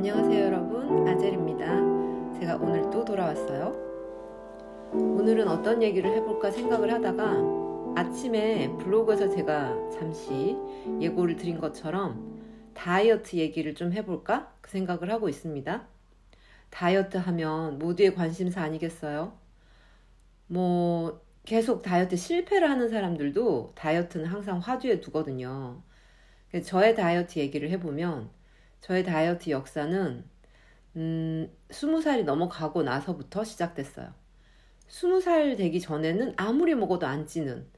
안녕하세요 여러분. 아젤입니다. 제가 오늘 또 돌아왔어요. 오늘은 어떤 얘기를 해볼까 생각을 하다가 아침에 블로그에서 제가 잠시 예고를 드린 것처럼 다이어트 얘기를 좀 해볼까? 그 생각을 하고 있습니다. 다이어트 하면 모두의 관심사 아니겠어요? 뭐 계속 다이어트 실패를 하는 사람들도 다이어트는 항상 화두에 두거든요. 저의 다이어트 얘기를 해보면 저의 다이어트 역사는 음, 20살이 넘어가고 나서부터 시작됐어요. 20살 되기 전에는 아무리 먹어도 안 찌는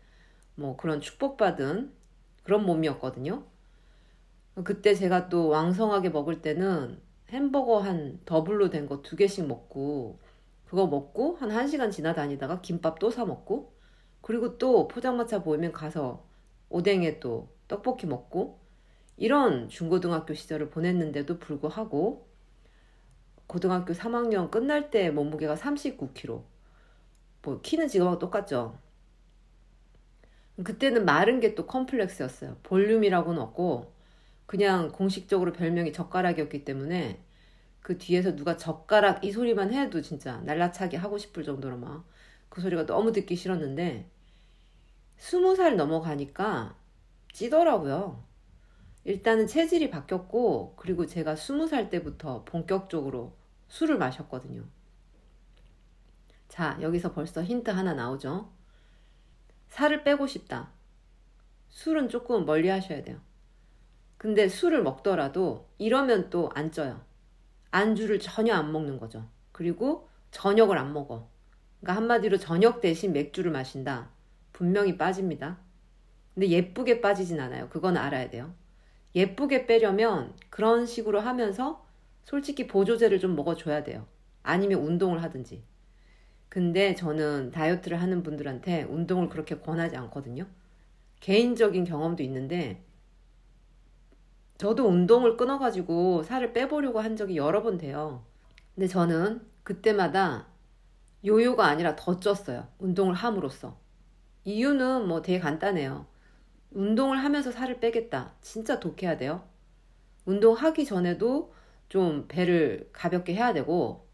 뭐 그런 축복받은 그런 몸이었거든요. 그때 제가 또 왕성하게 먹을 때는 햄버거 한 더블로 된 거 두 개씩 먹고 그거 먹고 한 1시간 지나다니다가 김밥 또 사 먹고 그리고 또 포장마차 보이면 가서 오뎅에 또 떡볶이 먹고 이런 중고등학교 시절을 보냈는데도 불구하고 고등학교 3학년 끝날 때 몸무게가 39kg. 뭐 키는 지금하고 똑같죠. 그때는 마른 게 또 컴플렉스였어요. 볼륨이라고는 없고 그냥 공식적으로 별명이 젓가락이었기 때문에 그 뒤에서 누가 젓가락 이 소리만 해도 진짜 날라차게 하고 싶을 정도로 막 그 소리가 너무 듣기 싫었는데 스무 살 넘어가니까 찌더라고요. 일단은 체질이 바뀌었고 그리고 제가 스무 살 때부터 본격적으로 술을 마셨거든요. 자, 여기서 벌써 힌트 하나 나오죠. 살을 빼고 싶다. 술은 조금 멀리 하셔야 돼요. 근데 술을 먹더라도 이러면 또 안 쪄요. 안주를 전혀 안 먹는 거죠. 그리고 저녁을 안 먹어. 그러니까 한마디로 저녁 대신 맥주를 마신다. 분명히 빠집니다. 근데 예쁘게 빠지진 않아요. 그건 알아야 돼요. 예쁘게 빼려면 그런 식으로 하면서 솔직히 보조제를 좀 먹어줘야 돼요. 아니면 운동을 하든지. 근데 저는 다이어트를 하는 분들한테 운동을 그렇게 권하지 않거든요. 개인적인 경험도 있는데, 저도 운동을 끊어가지고 살을 빼보려고 한 적이 여러 번 돼요. 근데 저는 그때마다 요요가 아니라 더 쪘어요. 운동을 함으로써. 이유는 뭐 되게 간단해요. 운동을 하면서 살을 빼겠다. 진짜 독해야 돼요. 운동하기 전에도 좀 배를 가볍게 해야 되고,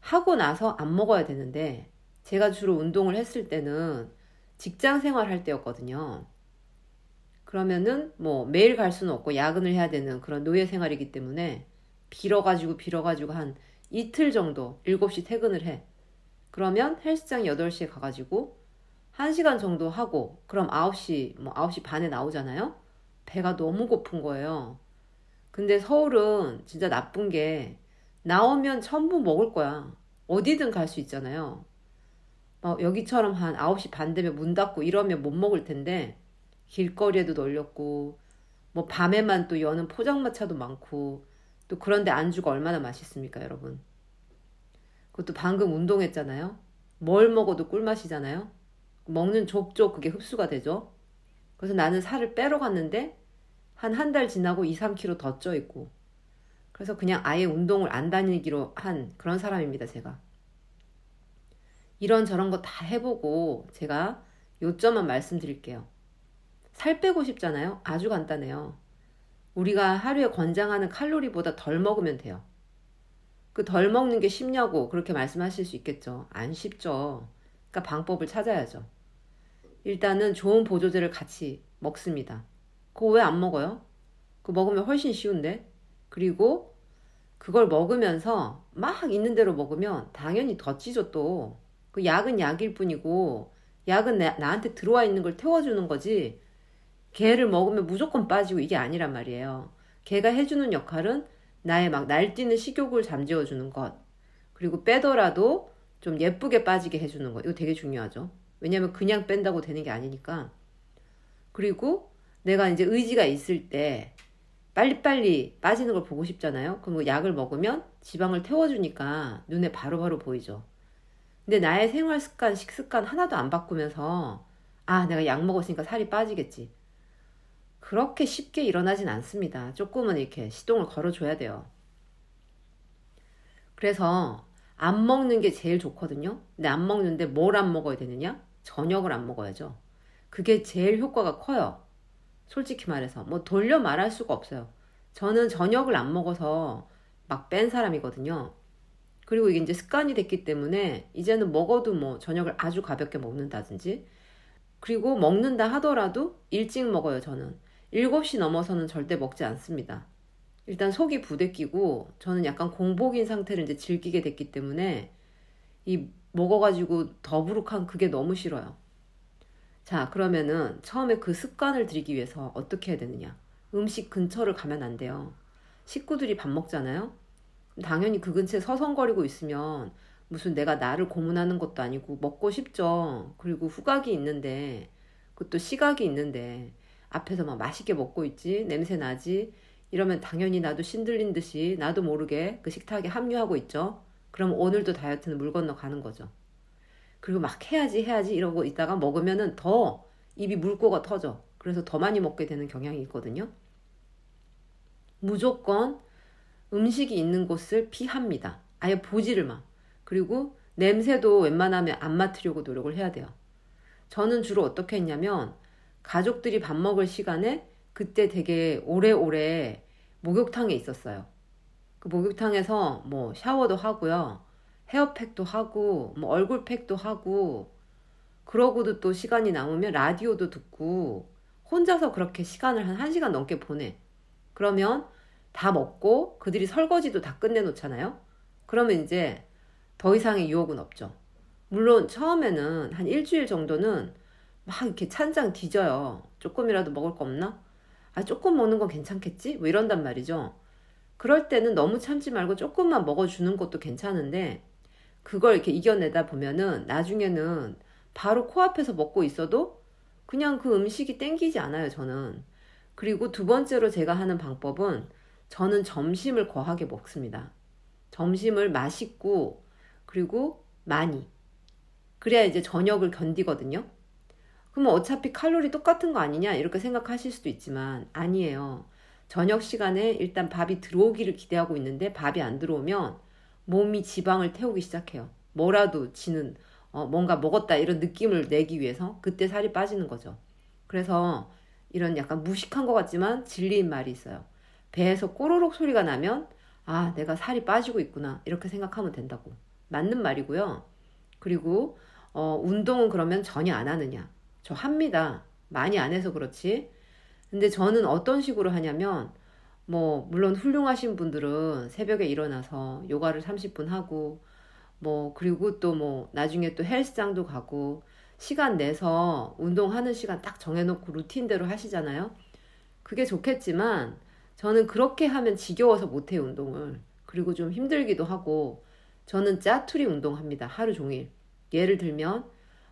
하고 나서 안 먹어야 되는데, 제가 주로 운동을 했을 때는 직장 생활 할 때였거든요. 그러면은 뭐 매일 갈 수는 없고 야근을 해야 되는 그런 노예 생활이기 때문에 빌어가지고 빌어가지고 한 이틀 정도 7시 퇴근을 해. 그러면 헬스장 8시에 가가지고 1시간 정도 하고 그럼 9시 뭐 9시 반에 나오잖아요. 배가 너무 고픈 거예요. 근데 서울은 진짜 나쁜 게 나오면 전부 먹을 거야. 어디든 갈 수 있잖아요. 어, 여기처럼 한 9시 반 되면 문 닫고 이러면 못 먹을 텐데 길거리에도 널렸고 뭐 밤에만 또 여는 포장마차도 많고 또 그런데 안주가 얼마나 맛있습니까 여러분 그것도 방금 운동했잖아요 뭘 먹어도 꿀맛이잖아요 먹는 족족 그게 흡수가 되죠. 그래서 나는 살을 빼러 갔는데 한 한 달 지나고 2, 3kg 더 쪄 있고. 그래서 그냥 아예 운동을 안 다니기로 한 그런 사람입니다, 제가. 이런 저런 거 다 해보고 제가 요점만 말씀드릴게요. 살 빼고 싶잖아요? 아주 간단해요. 우리가 하루에 권장하는 칼로리보다 덜 먹으면 돼요. 그 덜 먹는 게 쉽냐고 그렇게 말씀하실 수 있겠죠. 안 쉽죠. 그러니까 방법을 찾아야죠. 일단은 좋은 보조제를 같이 먹습니다. 그거 왜 안 먹어요? 그거 먹으면 훨씬 쉬운데. 그리고 그걸 먹으면서 막 있는 대로 먹으면 당연히 더 찌죠 또. 그 약은 약일 뿐이고 약은 나, 나한테 들어와 있는 걸 태워주는 거지. 개를 먹으면 무조건 빠지고 이게 아니란 말이에요. 개가 해주는 역할은 나의 막 날뛰는 식욕을 잠재워주는 것. 그리고 빼더라도 좀 예쁘게 빠지게 해주는 것. 이거 되게 중요하죠. 왜냐면 그냥 뺀다고 되는 게 아니니까. 그리고 내가 이제 의지가 있을 때 빨리빨리 빠지는 걸 보고 싶잖아요. 그럼 뭐 약을 먹으면 지방을 태워주니까 눈에 바로바로 바로 보이죠. 근데 나의 생활 습관, 식습관 하나도 안 바꾸면서 아, 내가 약 먹었으니까 살이 빠지겠지. 그렇게 쉽게 일어나진 않습니다. 조금은 이렇게 시동을 걸어줘야 돼요. 그래서 안 먹는 게 제일 좋거든요. 근데 안 먹는데 뭘 안 먹어야 되느냐? 저녁을 안 먹어야죠. 그게 제일 효과가 커요. 솔직히 말해서. 뭐 돌려 말할 수가 없어요. 저는 저녁을 안 먹어서 막 뺀 사람이거든요. 그리고 이게 이제 습관이 됐기 때문에 이제는 먹어도 뭐 저녁을 아주 가볍게 먹는다든지 그리고 먹는다 하더라도 일찍 먹어요, 저는. 7시 넘어서는 절대 먹지 않습니다. 일단 속이 부대끼고 저는 약간 공복인 상태를 이제 즐기게 됐기 때문에 이 먹어가지고 더부룩한 그게 너무 싫어요. 자, 그러면은 처음에 그 습관을 들이기 위해서 어떻게 해야 되느냐? 음식 근처를 가면 안 돼요. 식구들이 밥 먹잖아요? 당연히 그 근처에 서성거리고 있으면 무슨 내가 나를 고문하는 것도 아니고 먹고 싶죠. 그리고 후각이 있는데, 그것도 시각이 있는데, 앞에서 막 맛있게 먹고 있지, 냄새 나지, 이러면 당연히 나도 신들린 듯이 나도 모르게 그 식탁에 합류하고 있죠. 그럼 오늘도 다이어트는 물 건너 가는 거죠. 그리고 막 해야지 해야지 이러고 있다가 먹으면은 더 입이 물고가 터져. 그래서 더 많이 먹게 되는 경향이 있거든요. 무조건 음식이 있는 곳을 피합니다. 아예 보지를 마. 그리고 냄새도 웬만하면 안 맡으려고 노력을 해야 돼요. 저는 주로 어떻게 했냐면 가족들이 밥 먹을 시간에 그때 되게 오래오래 목욕탕에 있었어요. 그 목욕탕에서 뭐 샤워도 하고요. 헤어팩도 하고, 뭐 얼굴팩도 하고, 그러고도 또 시간이 남으면 라디오도 듣고, 혼자서 그렇게 시간을 한 1시간 넘게 보내. 그러면 다 먹고 그들이 설거지도 다 끝내놓잖아요. 그러면 이제 더 이상의 유혹은 없죠. 물론 처음에는 한 일주일 정도는 막 이렇게 찬장 뒤져요. 조금이라도 먹을 거 없나? 아, 조금 먹는 건 괜찮겠지? 뭐 이런단 말이죠. 그럴 때는 너무 참지 말고 조금만 먹어주는 것도 괜찮은데, 그걸 이렇게 이겨내다 보면은 나중에는 바로 코앞에서 먹고 있어도 그냥 그 음식이 땡기지 않아요, 저는. 그리고 두 번째로 제가 하는 방법은 저는 점심을 거하게 먹습니다. 점심을 맛있고, 그리고 많이. 그래야 이제 저녁을 견디거든요. 그러면 어차피 칼로리 똑같은 거 아니냐 이렇게 생각하실 수도 있지만 아니에요. 저녁 시간에 일단 밥이 들어오기를 기대하고 있는데 밥이 안 들어오면 몸이 지방을 태우기 시작해요. 뭐라도 지는 어, 뭔가 먹었다 이런 느낌을 내기 위해서 그때 살이 빠지는 거죠. 그래서 이런 약간 무식한 것 같지만 진리인 말이 있어요. 배에서 꼬르륵 소리가 나면 아 내가 살이 빠지고 있구나 이렇게 생각하면 된다고 맞는 말이고요. 그리고 어, 운동은 그러면 전혀 안 하느냐 저 합니다. 많이 안 해서 그렇지. 근데 저는 어떤 식으로 하냐면, 뭐, 물론 훌륭하신 분들은 새벽에 일어나서 요가를 30분 하고, 뭐, 그리고 또 뭐, 나중에 또 헬스장도 가고, 시간 내서 운동하는 시간 딱 정해놓고 루틴대로 하시잖아요. 그게 좋겠지만, 저는 그렇게 하면 지겨워서 못해요, 운동을. 그리고 좀 힘들기도 하고, 저는 짜투리 운동합니다. 하루 종일. 예를 들면,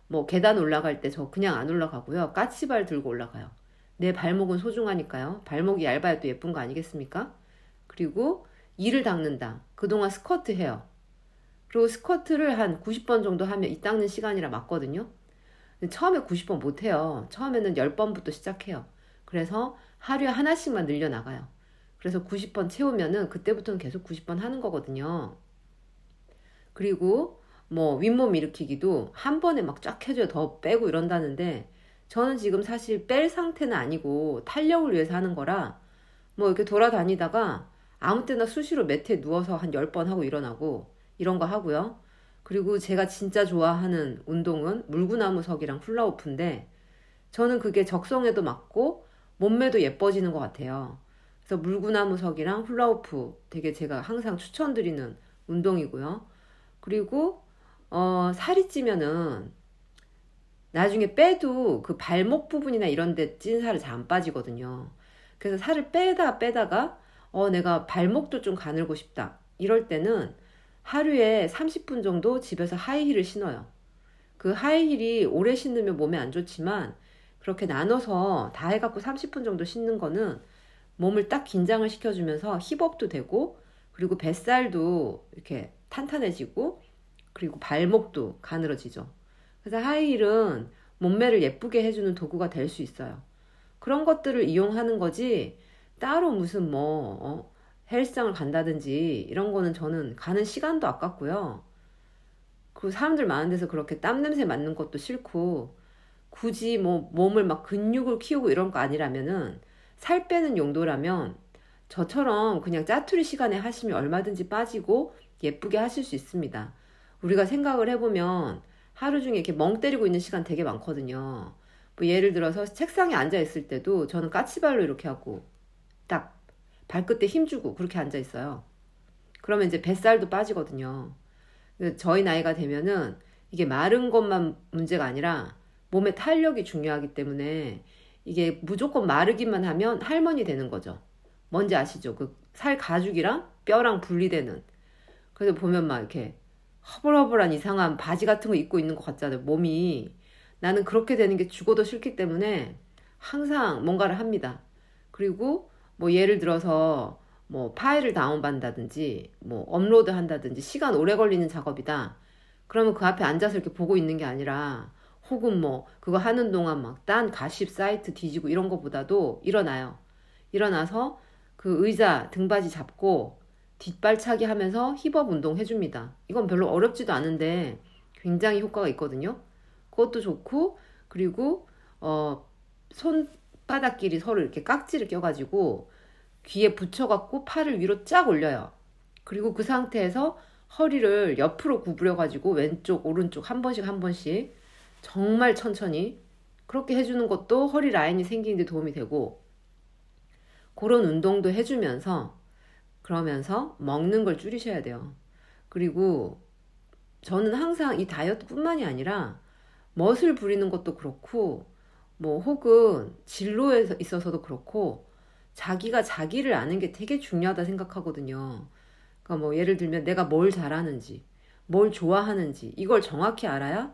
뭐 계단 올라갈 때 저 그냥 안 올라가고요. 까치발 들고 올라가요. 내 발목은 소중하니까요. 발목이 얇아야 또 예쁜 거 아니겠습니까? 그리고 이를 닦는다. 그동안 스쿼트 해요. 그리고 스쿼트를 한 90번 정도 하면 이 닦는 시간이라 맞거든요. 처음에 90번 못 해요. 처음에는 10번부터 시작해요. 그래서 하루에 하나씩만 늘려나가요. 그래서 90번 채우면은 그때부터는 계속 90번 하는 거거든요. 그리고 뭐 윗몸 일으키기도 한 번에 막 쫙 해줘야 더 빼고 이런다는데 저는 지금 사실 뺄 상태는 아니고 탄력을 위해서 하는 거라 뭐 이렇게 돌아다니다가 아무 때나 수시로 매트에 누워서 한 10번 하고 일어나고 이런 거 하고요. 그리고 제가 진짜 좋아하는 운동은 물구나무석이랑 훌라후프인데 저는 그게 적성에도 맞고 몸매도 예뻐지는 것 같아요. 그래서 물구나무석이랑 훌라후프 되게 제가 항상 추천드리는 운동이고요. 그리고 어, 살이 찌면은 나중에 빼도 그 발목 부분이나 이런 데 찐 살이 잘 안 빠지거든요. 그래서 살을 빼다 빼다가 어, 내가 발목도 좀 가늘고 싶다. 이럴 때는 하루에 30분 정도 집에서 하이힐을 신어요. 그 하이힐이 오래 신으면 몸에 안 좋지만 그렇게 나눠서 다 해갖고 30분 정도 신는 거는 몸을 딱 긴장을 시켜주면서 힙업도 되고 그리고 뱃살도 이렇게 탄탄해지고 그리고 발목도 가늘어지죠. 그래서 하이힐은 몸매를 예쁘게 해주는 도구가 될 수 있어요. 그런 것들을 이용하는 거지 따로 무슨 뭐 어, 헬스장을 간다든지 이런 거는 저는 가는 시간도 아깝고요. 그 사람들 많은 데서 그렇게 땀 냄새 맡는 것도 싫고 굳이 뭐 몸을 막 근육을 키우고 이런 거 아니라면은 살 빼는 용도라면 저처럼 그냥 짜투리 시간에 하시면 얼마든지 빠지고 예쁘게 하실 수 있습니다. 우리가 생각을 해보면 하루 중에 이렇게 멍 때리고 있는 시간 되게 많거든요. 뭐 예를 들어서 책상에 앉아 있을 때도 저는 까치발로 이렇게 하고 딱 발끝에 힘주고 그렇게 앉아 있어요. 그러면 이제 뱃살도 빠지거든요. 저희 나이가 되면은 이게 마른 것만 문제가 아니라 몸의 탄력이 중요하기 때문에 이게 무조건 마르기만 하면 할머니 되는 거죠. 뭔지 아시죠? 그 살 가죽이랑 뼈랑 분리되는. 그래서 보면 막 이렇게 허벌허벌한 이상한 바지 같은 거 입고 있는 것 같잖아요. 몸이. 나는 그렇게 되는 게 죽어도 싫기 때문에 항상 뭔가를 합니다. 그리고 뭐 예를 들어서 뭐 파일을 다운받는다든지 뭐 업로드 한다든지 시간 오래 걸리는 작업이다. 그러면 그 앞에 앉아서 이렇게 보고 있는 게 아니라 혹은 뭐 그거 하는 동안 막 딴 가십 사이트 뒤지고 이런 거보다도 일어나요. 일어나서 그 의자 등받이 잡고 뒷발차기 하면서 hip up 운동 해줍니다. 이건 별로 어렵지도 않은데 굉장히 효과가 있거든요. 그것도 좋고 그리고 어 손바닥끼리 서로 이렇게 깍지를 껴가지고 귀에 붙여갖고 팔을 위로 쫙 올려요. 그리고 그 상태에서 허리를 옆으로 구부려가지고 왼쪽 오른쪽 한 번씩 한 번씩 정말 천천히 그렇게 해주는 것도 허리 라인이 생기는데 도움이 되고 그런 운동도 해주면서 그러면서 먹는 걸 줄이셔야 돼요. 그리고 저는 항상 이 다이어트뿐만이 아니라 멋을 부리는 것도 그렇고 뭐 혹은 진로에 있어서도 그렇고 자기가 자기를 아는 게 되게 중요하다 생각하거든요. 그러니까 뭐 예를 들면 내가 뭘 잘하는지, 뭘 좋아하는지 이걸 정확히 알아야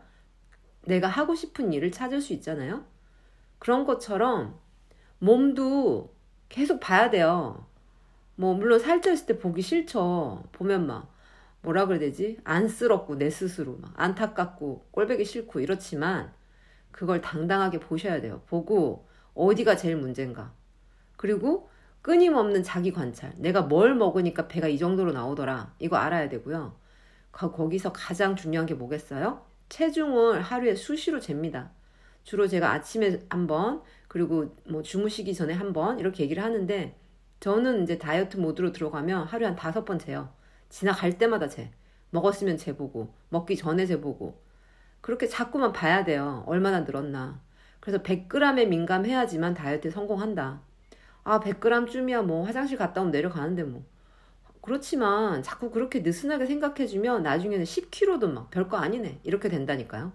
내가 하고 싶은 일을 찾을 수 있잖아요. 그런 것처럼 몸도 계속 봐야 돼요. 뭐 물론 살쪄있을 때 보기 싫죠. 보면 막 뭐라 그래야 되지? 안쓰럽고 내 스스로 막 안타깝고 꼴보기 싫고 이렇지만 그걸 당당하게 보셔야 돼요. 보고 어디가 제일 문제인가. 그리고 끊임없는 자기 관찰. 내가 뭘 먹으니까 배가 이 정도로 나오더라. 이거 알아야 되고요. 거기서 가장 중요한 게 뭐겠어요? 체중을 하루에 수시로 잽니다. 주로 제가 아침에 한 번, 그리고 뭐 주무시기 전에 한 번, 이렇게 얘기를 하는데, 저는 이제 다이어트 모드로 들어가면 하루에 한 다섯 번 재요. 지나갈 때마다 재. 먹었으면 재보고, 먹기 전에 재보고. 그렇게 자꾸만 봐야 돼요. 얼마나 늘었나. 그래서 100g에 민감해야지만 다이어트에 성공한다. 아, 100g쯤이야 뭐 화장실 갔다 오면 내려가는데 뭐. 그렇지만 자꾸 그렇게 느슨하게 생각해주면 나중에는 10kg도 막 별거 아니네. 이렇게 된다니까요.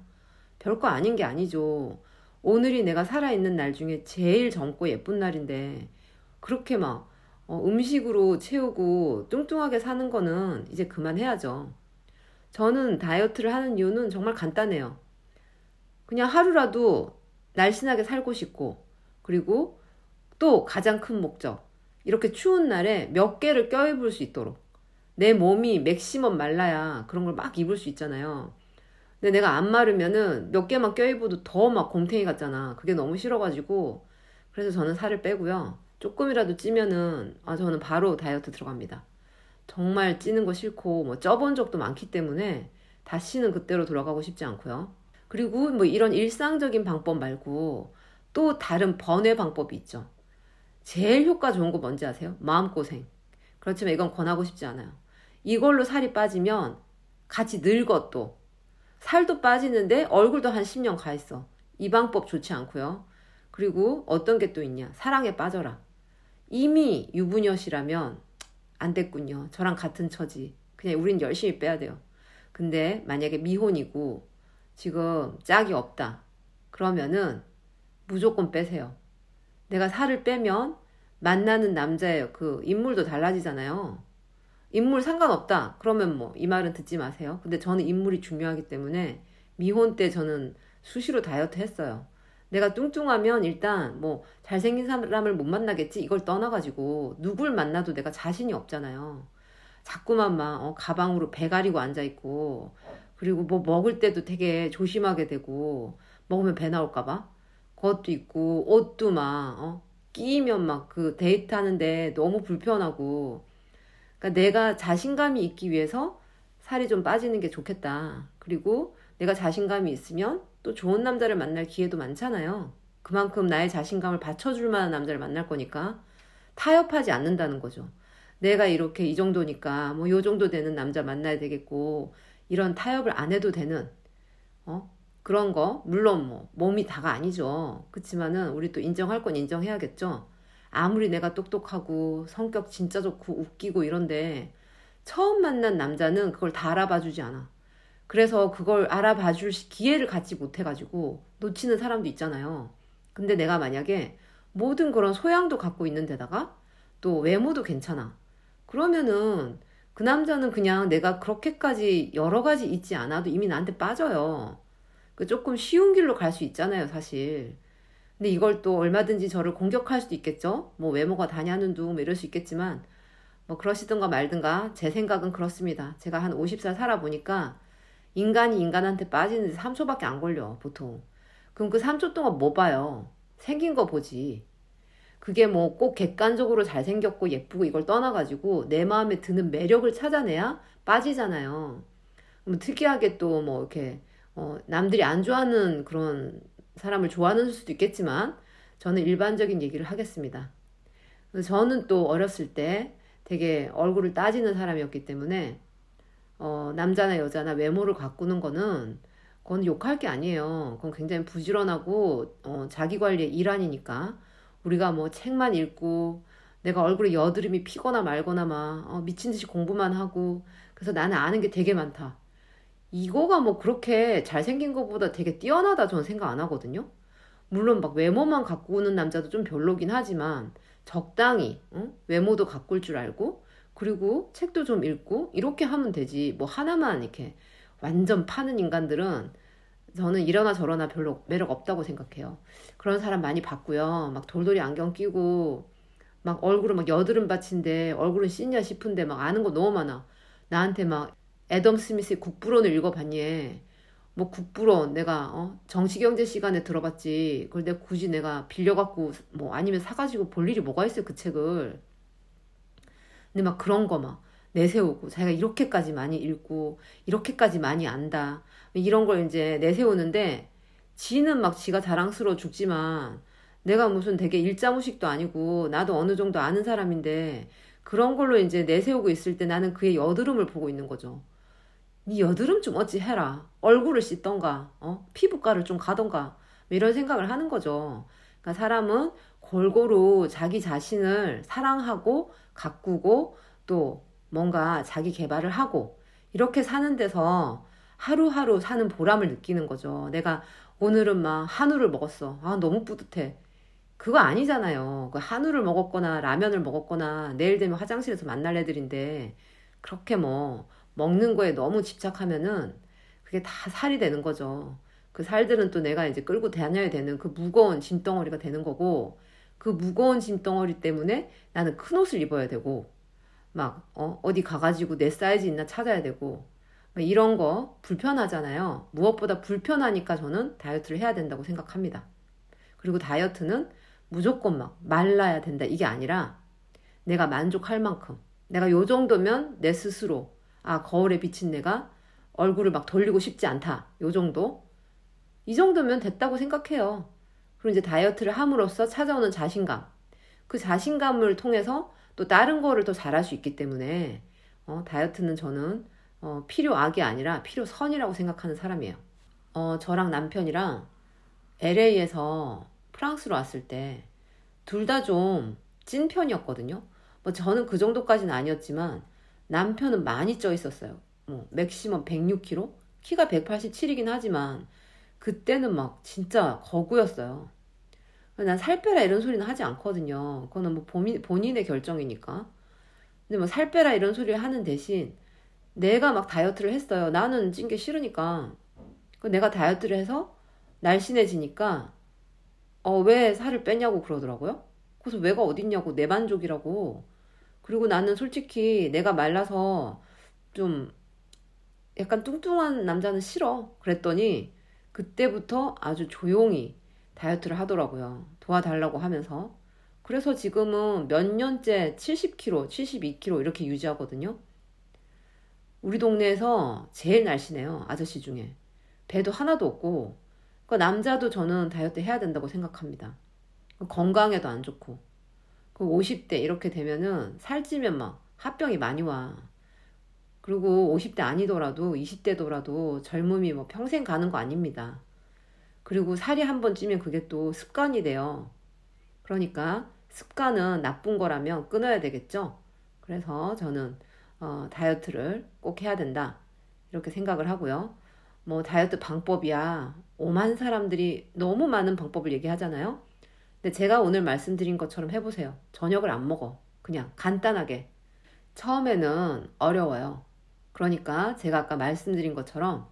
별거 아닌 게 아니죠. 오늘이 내가 살아있는 날 중에 제일 젊고 예쁜 날인데 그렇게 막 어, 음식으로 채우고 뚱뚱하게 사는 거는 이제 그만해야죠. 저는 다이어트를 하는 이유는 정말 간단해요. 그냥 하루라도 날씬하게 살고 싶고 그리고 또 가장 큰 목적. 이렇게 추운 날에 몇 개를 껴입을 수 있도록. 내 몸이 맥시멈 말라야 그런 걸 막 입을 수 있잖아요. 근데 내가 안 마르면은 몇 개만 껴입어도 더 막 곰탱이 같잖아. 그게 너무 싫어가지고. 그래서 저는 살을 빼고요. 조금이라도 찌면은, 아, 저는 바로 다이어트 들어갑니다. 정말 찌는 거 싫고, 뭐 쪄본 적도 많기 때문에 다시는 그때로 돌아가고 싶지 않고요. 그리고 뭐 이런 일상적인 방법 말고 또 다른 번외 방법이 있죠. 제일 효과 좋은 거 뭔지 아세요? 마음고생. 그렇지만 이건 권하고 싶지 않아요. 이걸로 살이 빠지면 같이 늙어 또. 살도 빠지는데 얼굴도 한 10년 가 있어. 이 방법 좋지 않고요. 그리고 어떤 게 또 있냐? 사랑에 빠져라. 이미 유부녀시라면 안 됐군요. 저랑 같은 처지. 그냥 우린 열심히 빼야 돼요. 근데 만약에 미혼이고 지금 짝이 없다. 그러면은 무조건 빼세요. 내가 살을 빼면 만나는 남자의 그 인물도 달라지잖아요. 인물 상관없다. 그러면 뭐 이 말은 듣지 마세요. 근데 저는 인물이 중요하기 때문에 미혼 때 저는 수시로 다이어트 했어요. 내가 뚱뚱하면 일단 뭐 잘생긴 사람을 못 만나겠지 이걸 떠나가지고 누굴 만나도 내가 자신이 없잖아요. 자꾸만 막 어, 가방으로 배 가리고 앉아 있고 그리고 뭐 먹을 때도 되게 조심하게 되고 먹으면 배 나올까봐 그것도 있고 옷도 막 어? 끼면 막 그 데이트 하는데 너무 불편하고 그러니까 내가 자신감이 있기 위해서 살이 좀 빠지는 게 좋겠다. 그리고 내가 자신감이 있으면 또 좋은 남자를 만날 기회도 많잖아요. 그만큼 나의 자신감을 받쳐줄 만한 남자를 만날 거니까 타협하지 않는다는 거죠. 내가 이렇게 이 정도니까 뭐 요 정도 되는 남자 만나야 되겠고 이런 타협을 안 해도 되는 어 그런 거 물론 뭐 몸이 다가 아니죠. 그렇지만은 우리 또 인정할 건 인정해야겠죠. 아무리 내가 똑똑하고 성격 진짜 좋고 웃기고 이런데 처음 만난 남자는 그걸 다 알아봐 주지 않아. 그래서 그걸 알아봐 줄 기회를 갖지 못해가지고 놓치는 사람도 있잖아요. 근데 내가 만약에 모든 그런 소양도 갖고 있는 데다가 또 외모도 괜찮아. 그러면은 그 남자는 그냥 내가 그렇게까지 여러 가지 있지 않아도 이미 나한테 빠져요. 그 조금 쉬운 길로 갈 수 있잖아요, 사실. 근데 이걸 또 얼마든지 저를 공격할 수도 있겠죠? 뭐 외모가 다냐는 둥, 뭐 이럴 수 있겠지만, 뭐 그러시든가 말든가, 제 생각은 그렇습니다. 제가 한 50살 살아보니까, 인간이 인간한테 빠지는데 3초밖에 안 걸려, 보통. 그럼 그 3초 동안 뭐 봐요? 생긴 거 보지. 그게 뭐 꼭 객관적으로 잘생겼고 예쁘고 이걸 떠나가지고 내 마음에 드는 매력을 찾아내야 빠지잖아요. 뭐 특이하게 또 뭐 이렇게 어 남들이 안 좋아하는 그런 사람을 좋아하는 수도 있겠지만 저는 일반적인 얘기를 하겠습니다. 저는 또 어렸을 때 되게 얼굴을 따지는 사람이었기 때문에 어 남자나 여자나 외모를 가꾸는 거는 그건 욕할 게 아니에요. 그건 굉장히 부지런하고 어 자기 관리의 일환이니까 우리가 뭐 책만 읽고 내가 얼굴에 여드름이 피거나 말거나 막 어, 미친 듯이 공부만 하고 그래서 나는 아는 게 되게 많다. 이거가 뭐 그렇게 잘생긴 것보다 되게 뛰어나다 저는 생각 안 하거든요. 물론 막 외모만 가꾸는 남자도 좀 별로긴 하지만 적당히 응? 외모도 가꿀 줄 알고 그리고 책도 좀 읽고 이렇게 하면 되지 뭐 하나만 이렇게 완전 파는 인간들은 저는 이러나 저러나 별로 매력 없다고 생각해요. 그런 사람 많이 봤고요. 막 돌돌이 안경 끼고 막 얼굴은 막 여드름 받친데 얼굴은 씻냐 싶은데 막 아는 거 너무 많아. 나한테 막 애덤 스미스의 국부론을 읽어봤니? 뭐 국부론 내가 어? 정치경제 시간에 들어봤지. 그걸 내가 굳이 내가 빌려갖고 뭐 아니면 사가지고 볼 일이 뭐가 있어요 그 책을. 근데 막 그런 거 막 내세우고 자기가 이렇게까지 많이 읽고 이렇게까지 많이 안다. 이런 걸 이제 내세우는데 지는 막 지가 자랑스러워 죽지만 내가 무슨 되게 일자무식도 아니고 나도 어느 정도 아는 사람인데 그런 걸로 이제 내세우고 있을 때 나는 그의 여드름을 보고 있는 거죠. 네 여드름 좀 어찌 해라. 얼굴을 씻던가, 어? 피부과를 좀 가던가. 뭐 이런 생각을 하는 거죠. 그러니까 사람은 골고루 자기 자신을 사랑하고 가꾸고 또 뭔가 자기 개발을 하고 이렇게 사는 데서 하루하루 사는 보람을 느끼는 거죠. 내가 오늘은 막 한우를 먹었어. 아, 너무 뿌듯해. 그거 아니잖아요. 그 한우를 먹었거나 라면을 먹었거나 내일 되면 화장실에서 만날 애들인데 그렇게 뭐 먹는 거에 너무 집착하면은 그게 다 살이 되는 거죠. 그 살들은 또 내가 이제 끌고 다녀야 되는 그 무거운 짐덩어리가 되는 거고 그 무거운 짐덩어리 때문에 나는 큰 옷을 입어야 되고 막 어, 어디 가가지고 내 사이즈 있나 찾아야 되고 이런 거 불편하잖아요. 무엇보다 불편하니까 저는 다이어트를 해야 된다고 생각합니다. 그리고 다이어트는 무조건 막 말라야 된다 이게 아니라 내가 만족할 만큼 내가 요 정도면 내 스스로 아 거울에 비친 내가 얼굴을 막 돌리고 싶지 않다 요 정도 이 정도면 됐다고 생각해요. 그리고 이제 다이어트를 함으로써 찾아오는 자신감 그 자신감을 통해서 또 다른 거를 더 잘할 수 있기 때문에 어, 다이어트는 저는 어, 필요악이 아니라 필요선이라고 생각하는 사람이에요. 어, 저랑 남편이랑 LA에서 프랑스로 왔을 때 둘 다 좀 찐 편이었거든요. 뭐 저는 그 정도까지는 아니었지만 남편은 많이 쪄 있었어요. 뭐 맥시멈 106kg? 키가 187이긴 하지만 그때는 막 진짜 거구였어요. 난 살 빼라 이런 소리는 하지 않거든요. 그거는 뭐 본인, 본인의 결정이니까. 근데 뭐 살 빼라 이런 소리를 하는 대신 내가 막 다이어트를 했어요. 나는 찐 게 싫으니까. 그 내가 다이어트를 해서 날씬해지니까 어, 왜 살을 빼냐고 그러더라고요. 그래서 왜가 어딨냐고 내 만족이라고. 그리고 나는 솔직히 내가 말라서 좀 약간 뚱뚱한 남자는 싫어. 그랬더니 그때부터 아주 조용히 다이어트를 하더라고요. 도와달라고 하면서. 그래서 지금은 몇 년째 70kg, 72kg 이렇게 유지하거든요. 우리 동네에서 제일 날씬해요. 아저씨 중에. 배도 하나도 없고. 그 남자도 저는 다이어트 해야 된다고 생각합니다. 건강에도 안 좋고. 그 50대 이렇게 되면은 살찌면 막 합병이 많이 와. 그리고 50대 아니더라도 20대더라도 젊음이 뭐 평생 가는 거 아닙니다. 그리고 살이 한 번 찌면 그게 또 습관이 돼요. 그러니까 습관은 나쁜 거라면 끊어야 되겠죠. 그래서 저는 어, 다이어트를 꼭 해야 된다. 이렇게 생각을 하고요. 뭐 다이어트 방법이야. 오만 사람들이 너무 많은 방법을 얘기하잖아요. 근데 제가 오늘 말씀드린 것처럼 해보세요. 저녁을 안 먹어. 그냥 간단하게. 처음에는 어려워요. 그러니까 제가 아까 말씀드린 것처럼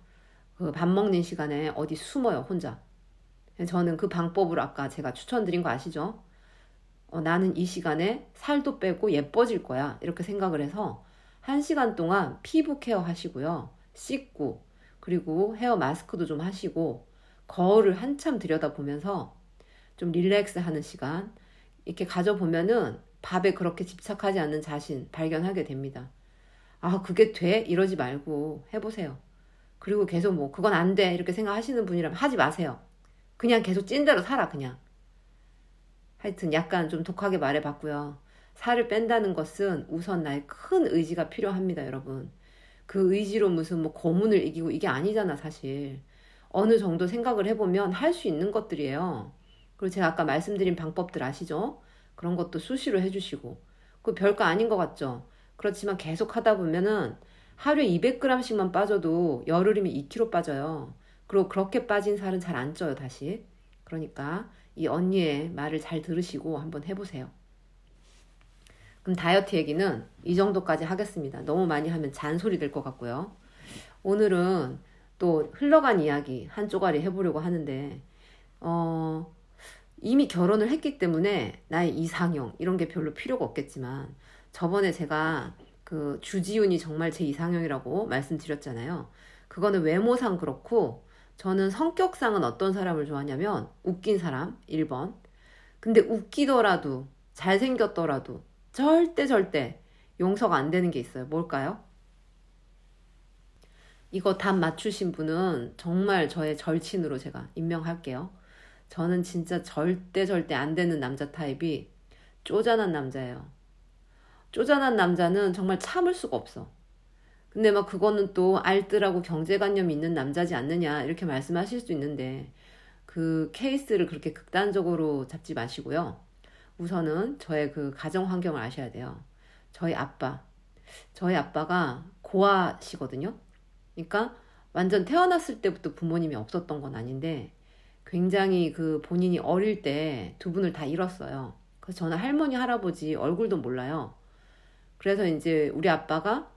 그 밥 먹는 시간에 어디 숨어요, 혼자. 저는 그 방법으로 아까 제가 추천드린 거 아시죠? 어, 나는 이 시간에 살도 빼고 예뻐질 거야. 이렇게 생각을 해서 한 시간 동안 피부 케어 하시고요. 씻고, 그리고 헤어 마스크도 좀 하시고, 거울을 한참 들여다보면서 좀 릴렉스 하는 시간, 이렇게 가져보면은 밥에 그렇게 집착하지 않는 자신 발견하게 됩니다. 아, 그게 돼? 이러지 말고 해보세요. 그리고 계속 뭐, 그건 안 돼. 이렇게 생각하시는 분이라면 하지 마세요. 그냥 계속 찐 대로 살아, 그냥. 하여튼 약간 좀 독하게 말해봤고요. 살을 뺀다는 것은 우선 나의 큰 의지가 필요합니다, 여러분. 그 의지로 무슨 뭐 고문을 이기고 이게 아니잖아, 사실. 어느 정도 생각을 해보면 할 수 있는 것들이에요. 그리고 제가 아까 말씀드린 방법들 아시죠? 그런 것도 수시로 해주시고. 그 별거 아닌 것 같죠? 그렇지만 계속 하다 보면은 하루에 200g씩만 빠져도 열흘이면 2kg 빠져요. 그리고 그렇게 빠진 살은 잘 안 쪄요, 다시. 그러니까 이 언니의 말을 잘 들으시고 한번 해보세요. 그럼 다이어트 얘기는 이 정도까지 하겠습니다. 너무 많이 하면 잔소리 될 것 같고요. 오늘은 또 흘러간 이야기 한 쪼가리 해보려고 하는데, 어, 이미 결혼을 했기 때문에 나의 이상형 이런 게 별로 필요가 없겠지만 저번에 제가 그 주지훈이 정말 제 이상형이라고 말씀드렸잖아요. 그거는 외모상 그렇고 저는 성격상은 어떤 사람을 좋아하냐면 웃긴 사람 1번. 근데 웃기더라도 잘생겼더라도 절대 절대 용서가 안 되는 게 있어요. 뭘까요? 이거 답 맞추신 분은 정말 저의 절친으로 제가 임명할게요. 저는 진짜 절대 절대 안 되는 남자 타입이 쪼잔한 남자예요. 쪼잔한 남자는 정말 참을 수가 없어. 근데 막 그거는 또 알뜰하고 경제관념이 있는 남자지 않느냐 이렇게 말씀하실 수 있는데 그 케이스를 그렇게 극단적으로 잡지 마시고요. 우선은 저의 그 가정 환경을 아셔야 돼요. 저희 아빠. 저희 아빠가 고아시거든요. 그러니까 완전 태어났을 때부터 부모님이 없었던 건 아닌데 굉장히 그 본인이 어릴 때 두 분을 다 잃었어요. 그래서 저는 할머니, 할아버지 얼굴도 몰라요. 그래서 이제 우리 아빠가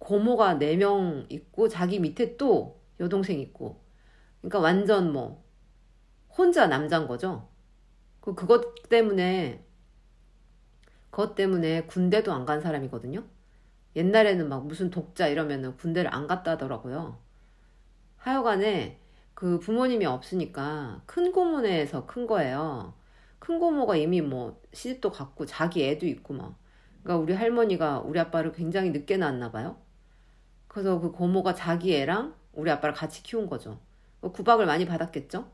고모가 4명 있고 자기 밑에 또 여동생 있고 그러니까 완전 뭐 혼자 남자인 거죠. 그 그것 때문에 그것 때문에 군대도 안 간 사람이거든요. 옛날에는 막 무슨 독자 이러면은 군대를 안 갔다 하더라고요. 하여간에 그 부모님이 없으니까 큰 고모네에서 큰 거예요. 큰 고모가 이미 뭐 시집도 갔고 자기 애도 있고 막. 그러니까 우리 할머니가 우리 아빠를 굉장히 늦게 낳았나 봐요. 그래서 그 고모가 자기 애랑 우리 아빠를 같이 키운 거죠. 뭐 구박을 많이 받았겠죠?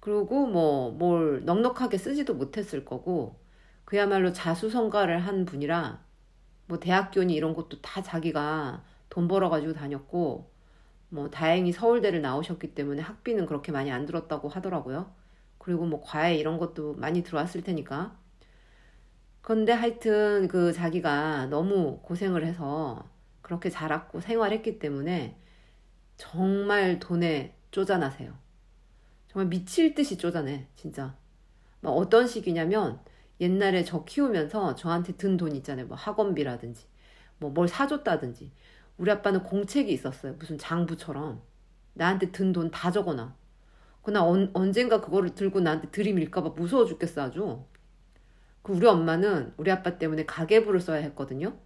그리고 뭐 뭘 넉넉하게 쓰지도 못했을 거고 그야말로 자수성가를 한 분이라 뭐 대학교니 이런 것도 다 자기가 돈 벌어가지고 다녔고 뭐 다행히 서울대를 나오셨기 때문에 학비는 그렇게 많이 안 들었다고 하더라고요. 그리고 뭐 과외 이런 것도 많이 들어왔을 테니까. 근데 하여튼 그 자기가 너무 고생을 해서 그렇게 자랐고 생활했기 때문에 정말 돈에 쪼잔하세요. 정말 미칠 듯이 쪼잔해, 진짜. 막 어떤 식이냐면 옛날에 저 키우면서 저한테 든 돈 있잖아요. 뭐 학원비라든지, 뭐 뭘 사줬다든지. 우리 아빠는 공책이 있었어요. 무슨 장부처럼. 나한테 든 돈 다 적어놔. 그나 언젠가 그거를 들고 나한테 들이밀까봐 무서워 죽겠어 아주. 그 우리 엄마는 우리 아빠 때문에 가계부를 써야 했거든요.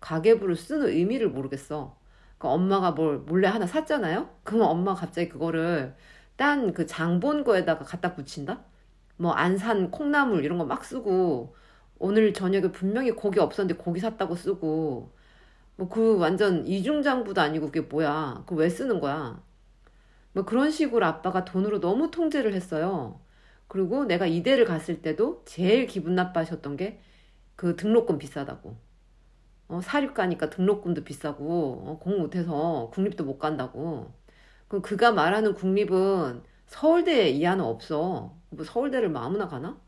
가계부를 쓰는 의미를 모르겠어. 그 엄마가 뭘 몰래 하나 샀잖아요? 그러면 엄마가 갑자기 그거를 딴 그 장본 거에다가 갖다 붙인다? 뭐 안산 콩나물 이런 거 막 쓰고 오늘 저녁에 분명히 고기 없었는데 고기 샀다고 쓰고 뭐 그 완전 이중장부도 아니고 그게 뭐야. 그 왜 쓰는 거야. 뭐 그런 식으로 아빠가 돈으로 너무 통제를 했어요. 그리고 내가 이대를 갔을 때도 제일 기분 나빠하셨던 게 그 등록금 비싸다고. 어, 사립가니까 등록금도 비싸고 어, 공 못해서 국립도 못 간다고. 그럼 그가 말하는 국립은 서울대 이하는 없어. 뭐 서울대를 뭐 아무나 가나?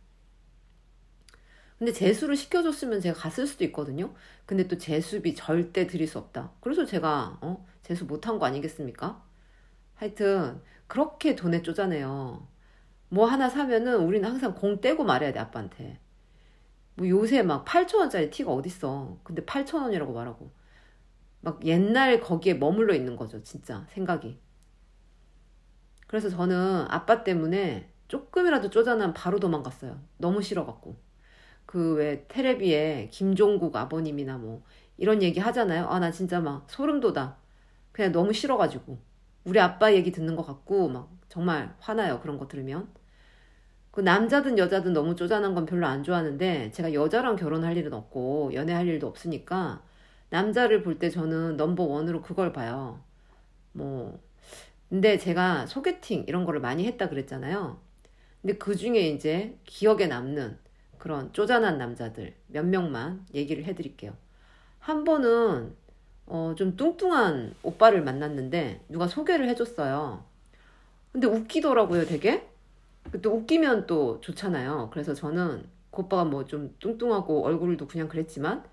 근데 재수를 시켜줬으면 제가 갔을 수도 있거든요. 근데 또 재수비 절대 드릴 수 없다. 그래서 제가 어? 재수 못한 거 아니겠습니까? 하여튼 그렇게 돈에 쪼자네요. 뭐 하나 사면은 우리는 항상 공 떼고 말해야 돼 아빠한테. 뭐 요새 막 8천원짜리 티가 어딨어. 근데 8천원이라고 말하고. 막 옛날 거기에 머물러 있는 거죠 진짜 생각이. 그래서 저는 아빠 때문에 조금이라도 쪼잔하면 바로 도망갔어요. 너무 싫어갖고. 그 왜 테레비에 김종국 아버님이나 뭐 이런 얘기 하잖아요. 아, 나 진짜 막 소름 돋아. 그냥 너무 싫어가지고. 우리 아빠 얘기 듣는 것 같고 막 정말 화나요. 그런 거 들으면. 그 남자든 여자든 너무 쪼잔한 건 별로 안 좋아하는데 제가 여자랑 결혼할 일은 없고 연애할 일도 없으니까 남자를 볼 때 저는 넘버 원으로 그걸 봐요. 뭐 근데 제가 소개팅 이런 거를 많이 했다 그랬잖아요. 근데 그 중에 이제 기억에 남는 그런 쪼잔한 남자들 몇 명만 얘기를 해드릴게요. 한 번은 어, 좀 뚱뚱한 오빠를 만났는데 누가 소개를 해줬어요. 근데 웃기더라고요, 되게. 또 웃기면 또 좋잖아요. 그래서 저는 그 오빠가 뭐 좀 뚱뚱하고 얼굴도 그냥 그랬지만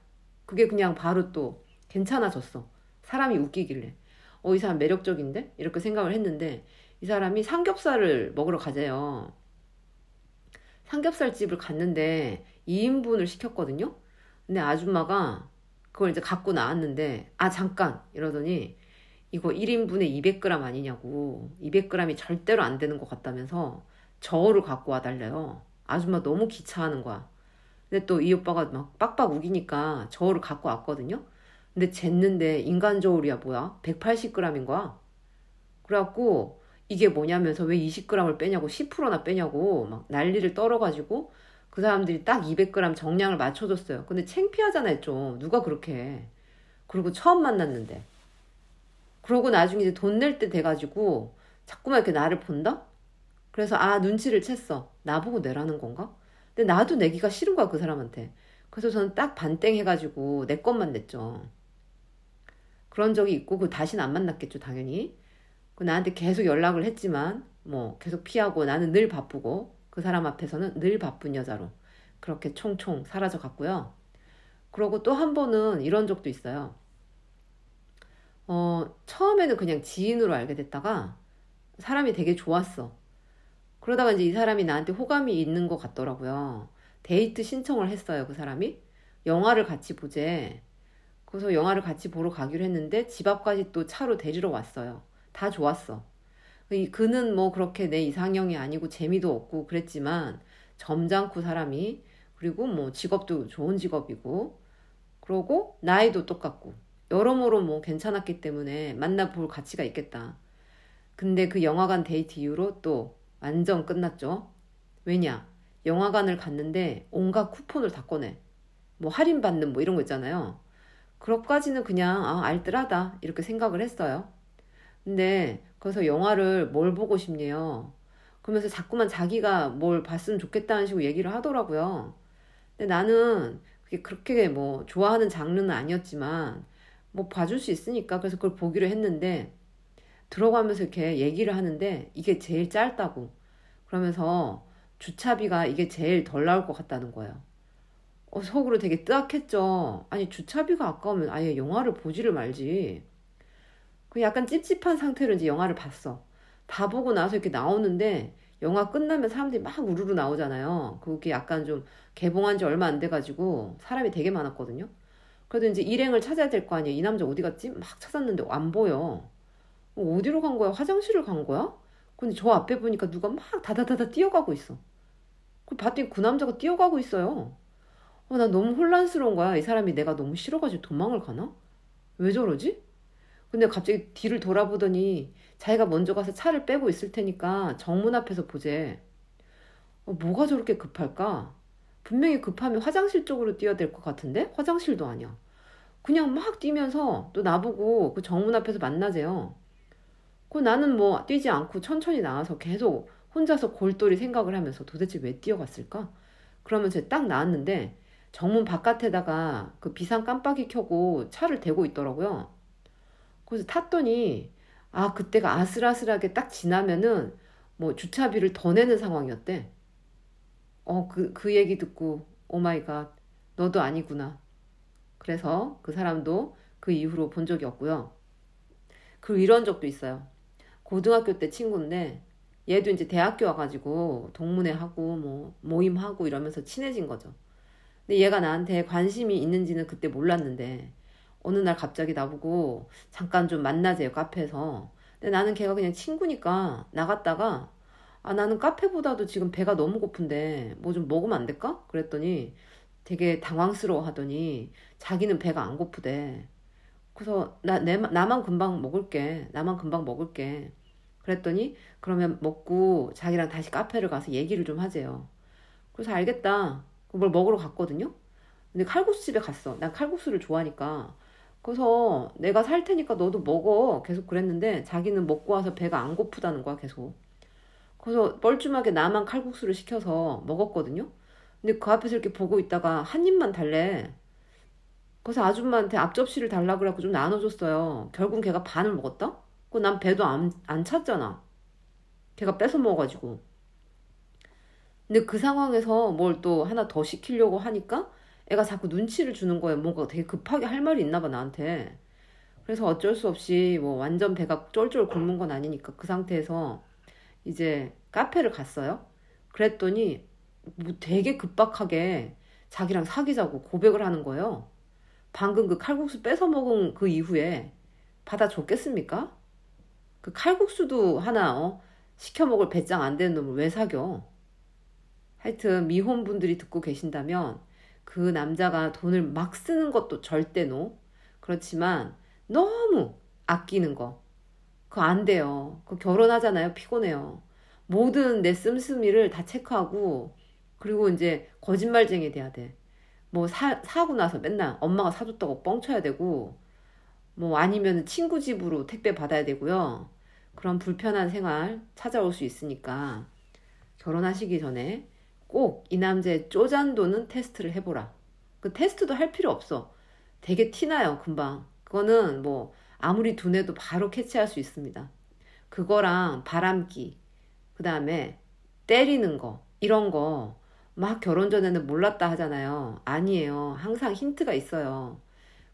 그게 그냥 바로 또 괜찮아졌어. 사람이 웃기길래. 어, 이 사람 매력적인데? 이렇게 생각을 했는데, 이 사람이 삼겹살을 먹으러 가재요. 삼겹살 집을 갔는데 2인분을 시켰거든요? 근데 아줌마가 그걸 이제 갖고 나왔는데, 아, 잠깐! 이러더니, 이거 1인분에 200g 아니냐고. 200g이 절대로 안 되는 것 같다면서 저울을 갖고 와달래요. 아줌마 너무 기차하는 거야. 근데 또 이 오빠가 막 빡빡 우기니까 저울을 갖고 왔거든요. 근데 쟀는데 인간 저울이야 뭐야? 180g인 거야. 그래갖고 이게 뭐냐면서 왜 20g을 빼냐고 10%나 빼냐고 막 난리를 떨어가지고 그 사람들이 딱 200g 정량을 맞춰줬어요. 근데 창피하잖아요 좀 누가 그렇게 해. 그리고 처음 만났는데 그러고 나중에 이제 돈 낼 때 돼가지고 자꾸만 이렇게 나를 본다? 그래서 아 눈치를 챘어. 나보고 내라는 건가? 근데 나도 내기가 싫은 거야 그 사람한테. 그래서 저는 딱 반땡 해가지고 내 것만 냈죠. 그런 적이 있고 그 다시는 안 만났겠죠 당연히 그 나한테 계속 연락을 했지만 뭐 계속 피하고 나는 늘 바쁘고 그 사람 앞에서는 늘 바쁜 여자로 그렇게 총총 사라져 갔고요 그러고 또 한 번은 이런 적도 있어요 어 처음에는 그냥 지인으로 알게 됐다가 사람이 되게 좋았어 그러다가 이제 이 사람이 나한테 호감이 있는 것 같더라고요 데이트 신청을 했어요 그 사람이 영화를 같이 보재 그래서 영화를 같이 보러 가기로 했는데 집 앞까지 또 차로 데리러 왔어요. 다 좋았어. 그는 뭐 그렇게 내 이상형이 아니고 재미도 없고 그랬지만 점잖고 사람이 그리고 뭐 직업도 좋은 직업이고 그러고 나이도 똑같고 여러모로 뭐 괜찮았기 때문에 만나볼 가치가 있겠다. 근데 그 영화관 데이트 이후로 또 완전 끝났죠. 왜냐? 영화관을 갔는데 온갖 쿠폰을 다 꺼내. 뭐 할인받는 뭐 이런 거 있잖아요. 그것까지는 그냥 아, 알뜰하다 이렇게 생각을 했어요. 근데 거기서 영화를 뭘 보고 싶네요. 그러면서 자꾸만 자기가 뭘 봤으면 좋겠다는 식으로 얘기를 하더라고요. 근데 나는 그게 그렇게 뭐 좋아하는 장르는 아니었지만 뭐 봐줄 수 있으니까 그래서 그걸 보기로 했는데 들어가면서 이렇게 얘기를 하는데 이게 제일 짧다고 그러면서 주차비가 이게 제일 덜 나올 것 같다는 거예요. 어, 속으로 되게 뜨악했죠. 아니 주차비가 아까우면 아예 영화를 보지를 말지. 그 약간 찝찝한 상태로 이제 영화를 봤어. 다 보고 나서 이렇게 나오는데 영화 끝나면 사람들이 막 우르르 나오잖아요. 그게 약간 좀 개봉한 지 얼마 안 돼가지고 사람이 되게 많았거든요. 그래도 이제 일행을 찾아야 될 거 아니에요. 이 남자 어디 갔지? 막 찾았는데 안 보여. 어, 어디로 간 거야? 화장실을 간 거야? 근데 저 앞에 보니까 누가 막 다다다다 뛰어가고 있어. 그 봤더니 그 남자가 뛰어가고 있어요. 어, 나 너무 혼란스러운 거야. 이 사람이 내가 너무 싫어가지고 도망을 가나? 왜 저러지? 근데 갑자기 뒤를 돌아보더니 자기가 먼저 가서 차를 빼고 있을 테니까 정문 앞에서 보재. 어, 뭐가 저렇게 급할까? 분명히 급하면 화장실 쪽으로 뛰어야 될 것 같은데? 화장실도 아니야. 그냥 막 뛰면서 또 나보고 그 정문 앞에서 만나재요. 그 나는 뭐 뛰지 않고 천천히 나와서 계속 혼자서 골똘히 생각을 하면서 도대체 왜 뛰어갔을까? 그러면서 딱 나왔는데 정문 바깥에다가 그 비상 깜빡이 켜고 차를 대고 있더라고요. 그래서 탔더니 아 그때가 아슬아슬하게 딱 지나면은 뭐 주차비를 더 내는 상황이었대. 어 그그 그 얘기 듣고 oh my God 너도 아니구나. 그래서 그 사람도 그 이후로 본 적이 없고요. 그리고 이런 적도 있어요. 고등학교 때 친구인데 얘도 이제 대학교 와가지고 동문회 하고 뭐 모임하고 이러면서 친해진 거죠. 근데 얘가 나한테 관심이 있는지는 그때 몰랐는데 어느 날 갑자기 나보고 잠깐 좀 만나재요 카페에서. 근데 나는 걔가 그냥 친구니까 나갔다가 아 나는 카페보다도 지금 배가 너무 고픈데 뭐 좀 먹으면 안 될까? 그랬더니 되게 당황스러워 하더니 자기는 배가 안 고프대. 그래서 나, 내, 나만 금방 먹을게. 나만 금방 먹을게. 그랬더니 그러면 먹고 자기랑 다시 카페를 가서 얘기를 좀 하재요. 그래서 알겠다. 뭘 먹으러 갔거든요. 근데 칼국수 집에 갔어. 난 칼국수를 좋아하니까. 그래서 내가 살 테니까 너도 먹어. 계속 그랬는데 자기는 먹고 와서 배가 안 고프다는 거야, 계속. 그래서 뻘쭘하게 나만 칼국수를 시켜서 먹었거든요. 근데 그 앞에서 이렇게 보고 있다가 한 입만 달래. 그래서 아줌마한테 앞접시를 달라 그래갖고 좀 나눠줬어요. 결국 걔가 반을 먹었다? 그 난 배도 안, 안 찼잖아. 걔가 뺏어 먹어가지고. 근데 그 상황에서 뭘 또 하나 더 시키려고 하니까 애가 자꾸 눈치를 주는 거예요. 뭔가 되게 급하게 할 말이 있나 봐, 나한테. 그래서 어쩔 수 없이 뭐 완전 배가 쫄쫄 굶은 건 아니니까 그 상태에서 이제 카페를 갔어요. 그랬더니 뭐 되게 급박하게 자기랑 사귀자고 고백을 하는 거예요. 방금 그 칼국수 뺏어 먹은 그 이후에 받아줬겠습니까? 그 칼국수도 하나 어? 시켜 먹을 배짱 안 되는 놈을 왜 사겨? 하여튼 미혼분들이 듣고 계신다면 그 남자가 돈을 막 쓰는 것도 절대 노. 그렇지만 너무 아끼는 거. 그거 안 돼요. 그 결혼하잖아요. 피곤해요. 모든 내 씀씀이를 다 체크하고 그리고 이제 거짓말쟁이 돼야 돼. 뭐 사, 사고 나서 맨날 엄마가 사줬다고 뻥쳐야 되고 뭐 아니면 친구 집으로 택배 받아야 되고요. 그런 불편한 생활 찾아올 수 있으니까 결혼하시기 전에 꼭 이 남자의 쪼잔도는 테스트를 해보라. 그 테스트도 할 필요 없어. 되게 티나요, 금방. 그거는 뭐 아무리 두뇌도 바로 캐치할 수 있습니다. 그거랑 바람기, 그 다음에 때리는 거, 이런 거 막 결혼 전에는 몰랐다 하잖아요. 아니에요. 항상 힌트가 있어요.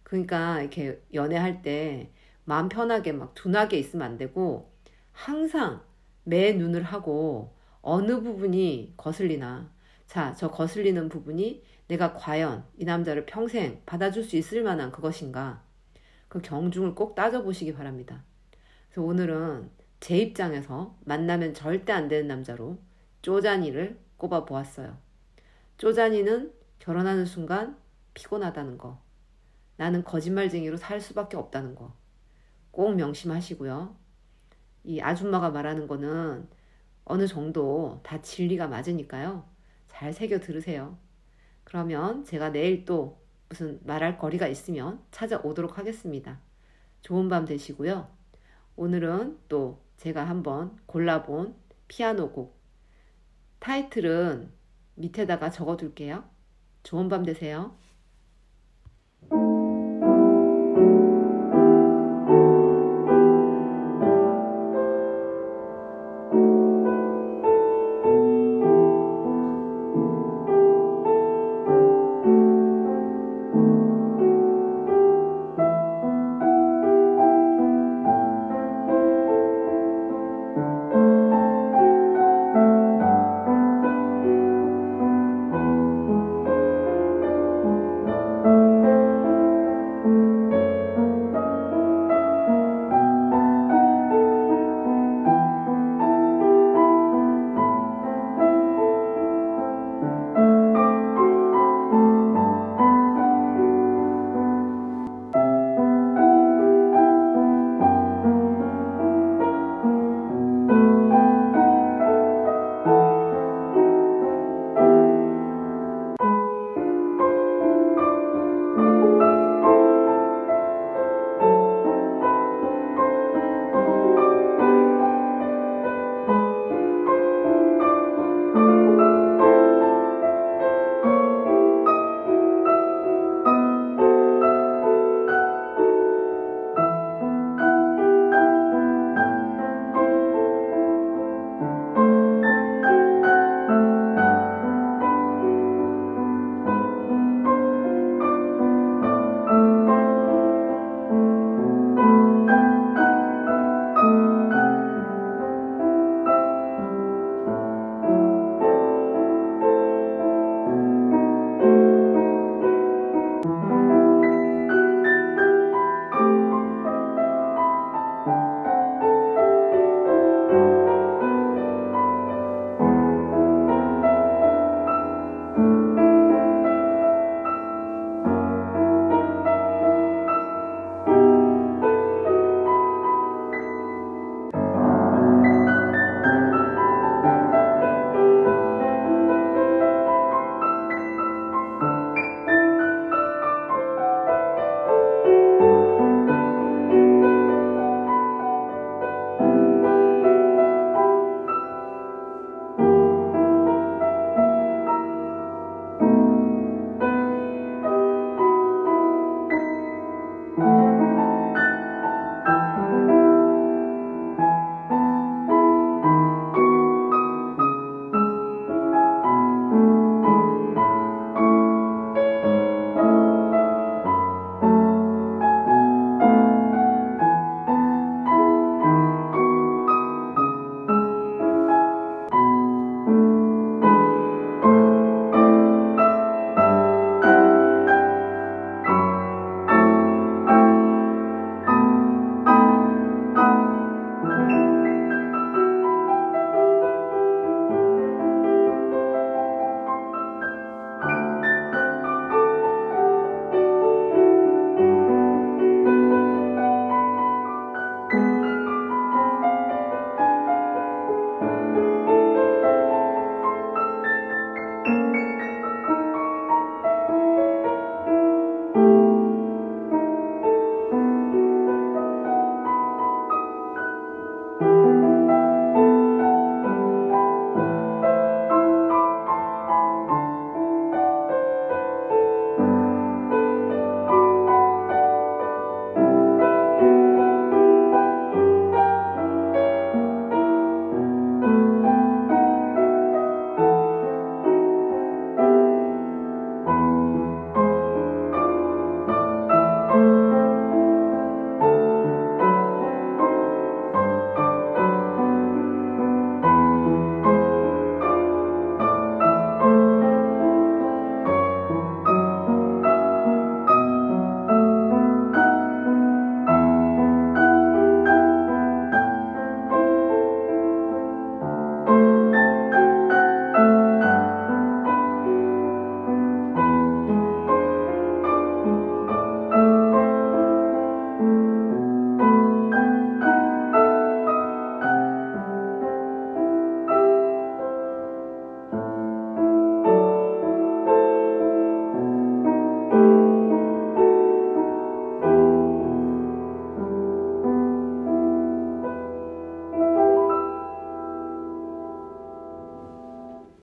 그러니까 이렇게 연애할 때 마음 편하게 막 둔하게 있으면 안 되고 항상 매 눈을 하고 어느 부분이 거슬리나. 자, 저 거슬리는 부분이 내가 과연 이 남자를 평생 받아줄 수 있을 만한 그것인가. 그 경중을 꼭 따져보시기 바랍니다. 그래서 오늘은 제 입장에서 만나면 절대 안 되는 남자로 쪼잔이를 꼽아 보았어요. 쪼잔이는 결혼하는 순간 피곤하다는 거. 나는 거짓말쟁이로 살 수밖에 없다는 거. 꼭 명심하시고요. 이 아줌마가 말하는 거는 어느 정도 다 진리가 맞으니까요. 잘 새겨 들으세요. 그러면 제가 내일 또 무슨 말할 거리가 있으면 찾아오도록 하겠습니다. 좋은 밤 되시고요. 오늘은 또 제가 한번 골라본 피아노 곡 타이틀은 밑에다가 적어 둘게요. 좋은 밤 되세요.